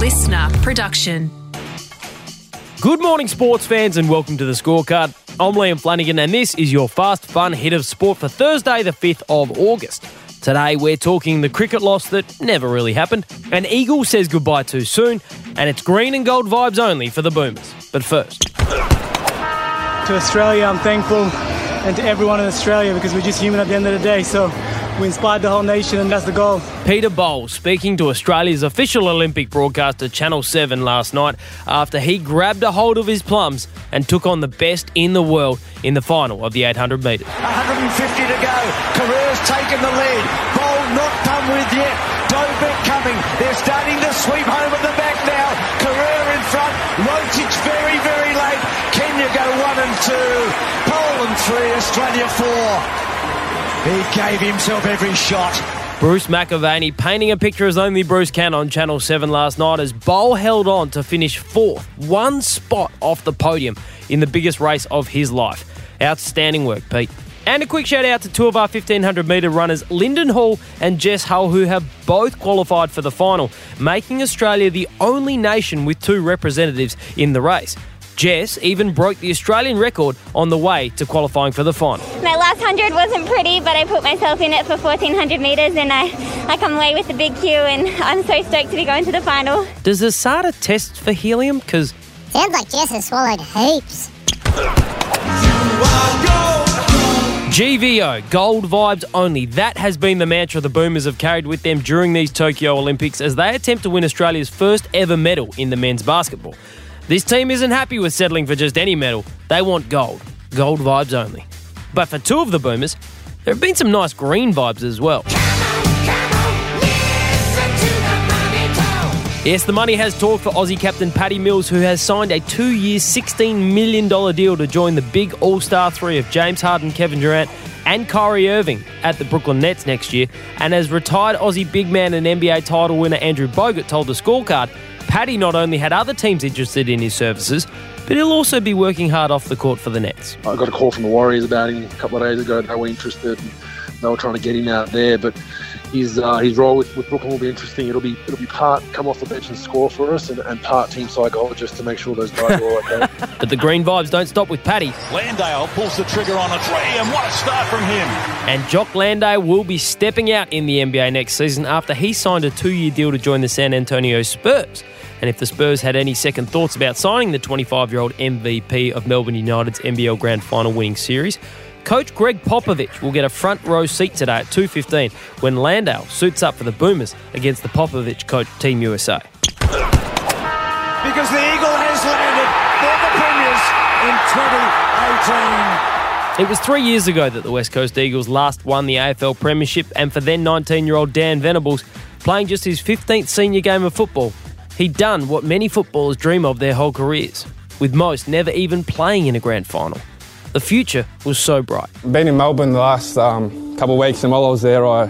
listener production. Good morning, sports fans, and welcome to the scorecard. I'm Liam Flanagan, and this is your fast, fun hit of sport for Thursday, the 5th of August. Today, we're talking the cricket loss that never really happened, an Eagle says goodbye too soon, and it's green and gold vibes only for the Boomers. But first, to Australia, I'm thankful, and to everyone in Australia because we're just human at the end of the day. So we inspired the whole nation, and that's the goal. Peter Bol speaking to Australia's official Olympic broadcaster Channel 7 last night after he grabbed a hold of his plums and took on the best in the world in the final of the 800 metres. 150 to go. Korir's taken the lead. Bol not done with yet. Dobek coming. They're starting to sweep home at the back now. Korir in front. Rotich very, very late. Kenya go one and two. Poland three. Australia four. He gave himself every shot. Bruce McAvaney painting a picture as only Bruce can on Channel 7 last night as Bol held on to finish fourth, one spot off the podium in the biggest race of his life. Outstanding work, Pete. And a quick shout out to two of our 1500 metre runners, Linden Hall and Jess Hull, who have both qualified for the final, making Australia the only nation with two representatives in the race. Jess even broke the Australian record on the way to qualifying for the final. My last 100 wasn't pretty, but I put myself in it for 1400 metres and I, I come away with the big Q and I'm so stoked to be going to the final. Does ASADA test for helium? Because... Sounds like Jess has swallowed heaps. GVO, gold vibes only. That has been the mantra the Boomers have carried with them during these Tokyo Olympics as they attempt to win Australia's first ever medal in the men's basketball. This team isn't happy with settling for just any medal. They want gold. Gold vibes only. But for two of the Boomers, there have been some nice green vibes as well. Yes, the money has talked for Aussie captain Patty Mills, who has signed a two year, $16 million deal to join the big all star three of James Harden, Kevin Durant, and Kyrie Irving at the Brooklyn Nets next year. And as retired Aussie big man and NBA title winner Andrew Bogut told the scorecard, Patty not only had other teams interested in his services, but he'll also be working hard off the court for the Nets. I got a call from the Warriors about him a couple of days ago. They were interested. they were trying to get him out there, but his uh, his role with, with Brooklyn will be interesting. It'll be it'll be part come off the bench and score for us, and, and part team psychologist to make sure those guys are all okay. but the green vibes don't stop with Patty. Landale pulls the trigger on a three, and what a start from him! And Jock Landale will be stepping out in the NBA next season after he signed a two-year deal to join the San Antonio Spurs. And if the Spurs had any second thoughts about signing the 25 year old MVP of Melbourne United's NBL Grand Final winning series, Coach Gregg Popovich will get a front row seat today at 2.15 when Landale suits up for the Boomers against the Popovich coach Team USA. Because the Eagle has landed for the Premiers in 2018. It was three years ago that the West Coast Eagles last won the AFL Premiership, and for then 19 year old Dan Venables, playing just his 15th senior game of football, He'd done what many footballers dream of their whole careers, with most never even playing in a grand final. The future was so bright. Been in Melbourne the last um, couple of weeks, and while I was there, I,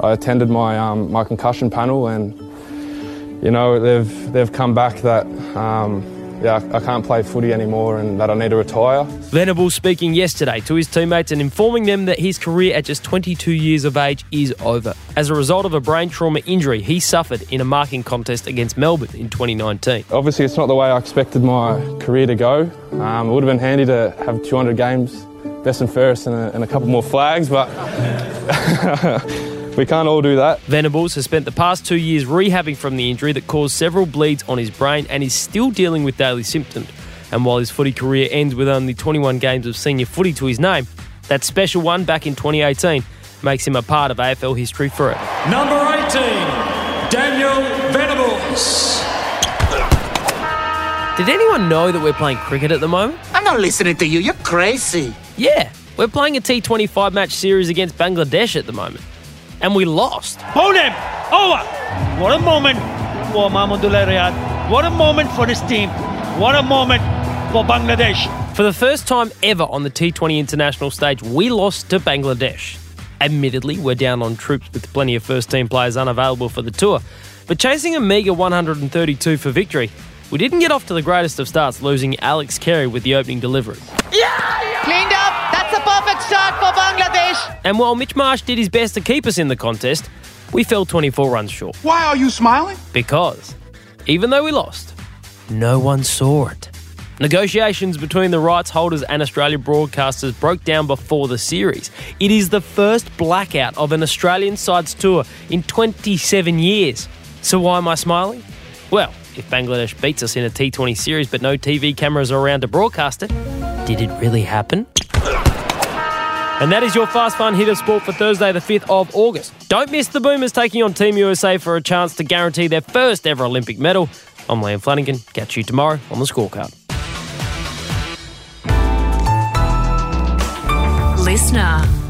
I attended my um, my concussion panel, and you know they've they've come back that um, yeah, I can't play footy anymore and that I need to retire. Venables speaking yesterday to his teammates and informing them that his career at just 22 years of age is over. As a result of a brain trauma injury he suffered in a marking contest against Melbourne in 2019. Obviously, it's not the way I expected my career to go. Um, it would have been handy to have 200 games, best and fairest, and a, and a couple more flags, but. We can't all do that. Venables has spent the past two years rehabbing from the injury that caused several bleeds on his brain and is still dealing with daily symptoms. And while his footy career ends with only 21 games of senior footy to his name, that special one back in 2018 makes him a part of AFL history forever. Number 18, Daniel Venables. Did anyone know that we're playing cricket at the moment? I'm not listening to you, you're crazy. Yeah, we're playing a T25 match series against Bangladesh at the moment and we lost. Him! Over! What a moment for Mahmudullah Riyad. What a moment for this team. What a moment for Bangladesh. For the first time ever on the T20 international stage, we lost to Bangladesh. Admittedly, we're down on troops with plenty of first team players unavailable for the tour, but chasing a meagre 132 for victory, we didn't get off to the greatest of starts, losing Alex Carey with the opening delivery. Yeah! Bangladesh! And while Mitch Marsh did his best to keep us in the contest, we fell 24 runs short. Why are you smiling? Because even though we lost, no one saw it. Negotiations between the rights holders and Australia broadcasters broke down before the series. It is the first blackout of an Australian side's tour in 27 years. So why am I smiling? Well, if Bangladesh beats us in a T20 series but no TV cameras are around to broadcast it, did it really happen? And that is your Fast Fun Hit of Sport for Thursday, the 5th of August. Don't miss the Boomers taking on Team USA for a chance to guarantee their first ever Olympic medal. I'm Liam Flanagan. Catch you tomorrow on the scorecard. Listener.